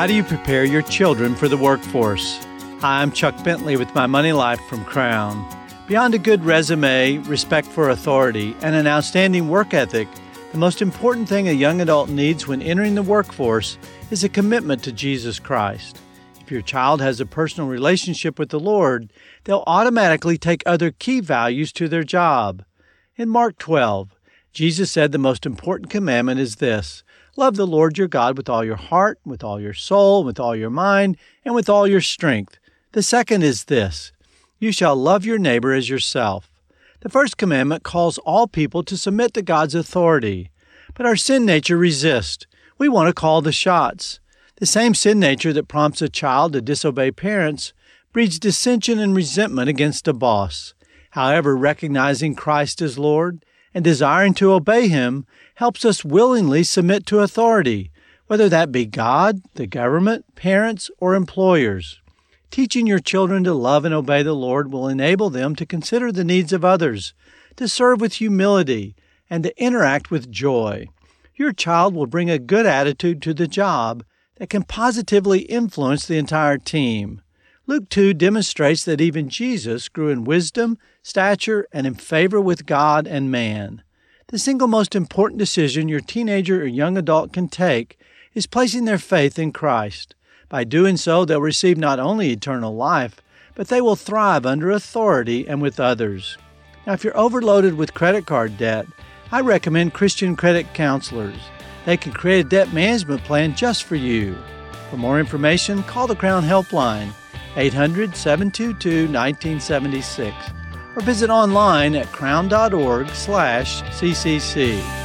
How do you prepare your children for the workforce? Hi, I'm Chuck Bentley with My MoneyLife from Crown. Beyond a good resume, respect for authority, and an outstanding work ethic, the most important thing a young adult needs when entering the workforce is a commitment to Jesus Christ. If your child has a personal relationship with the Lord, they'll automatically take other key values to their job. In Mark 12, Jesus said the most important commandment is this Love the Lord your God with all your heart, with all your soul, with all your mind, and with all your strength. The second is this you shall love your neighbor as yourself. The first commandment calls all people to submit to God's authority. But our sin nature resists. We want to call the shots. The same sin nature that prompts a child to disobey parents breeds dissension and resentment against a boss. However, recognizing Christ as Lord and desiring to obey Him helps us willingly submit to authority, whether that be God, the government, parents, or employers. Teaching your children to love and obey the Lord will enable them to consider the needs of others, to serve with humility, and to interact with joy. Your child will bring a good attitude to the job that can positively influence the entire team. Luke 2 demonstrates that even Jesus grew in wisdom, stature, and in favor with God and man. The single most important decision your teenager or young adult can take is placing their faith in Christ. By doing so, they'll receive not only eternal life, but they will thrive under authority and with others. Now, if you're overloaded with credit card debt, I recommend Christian Credit Counselors. They can create a debt management plan just for you. For more information, call the Crown Helpline 800 722 1976 or visit online at crown.org/ccc.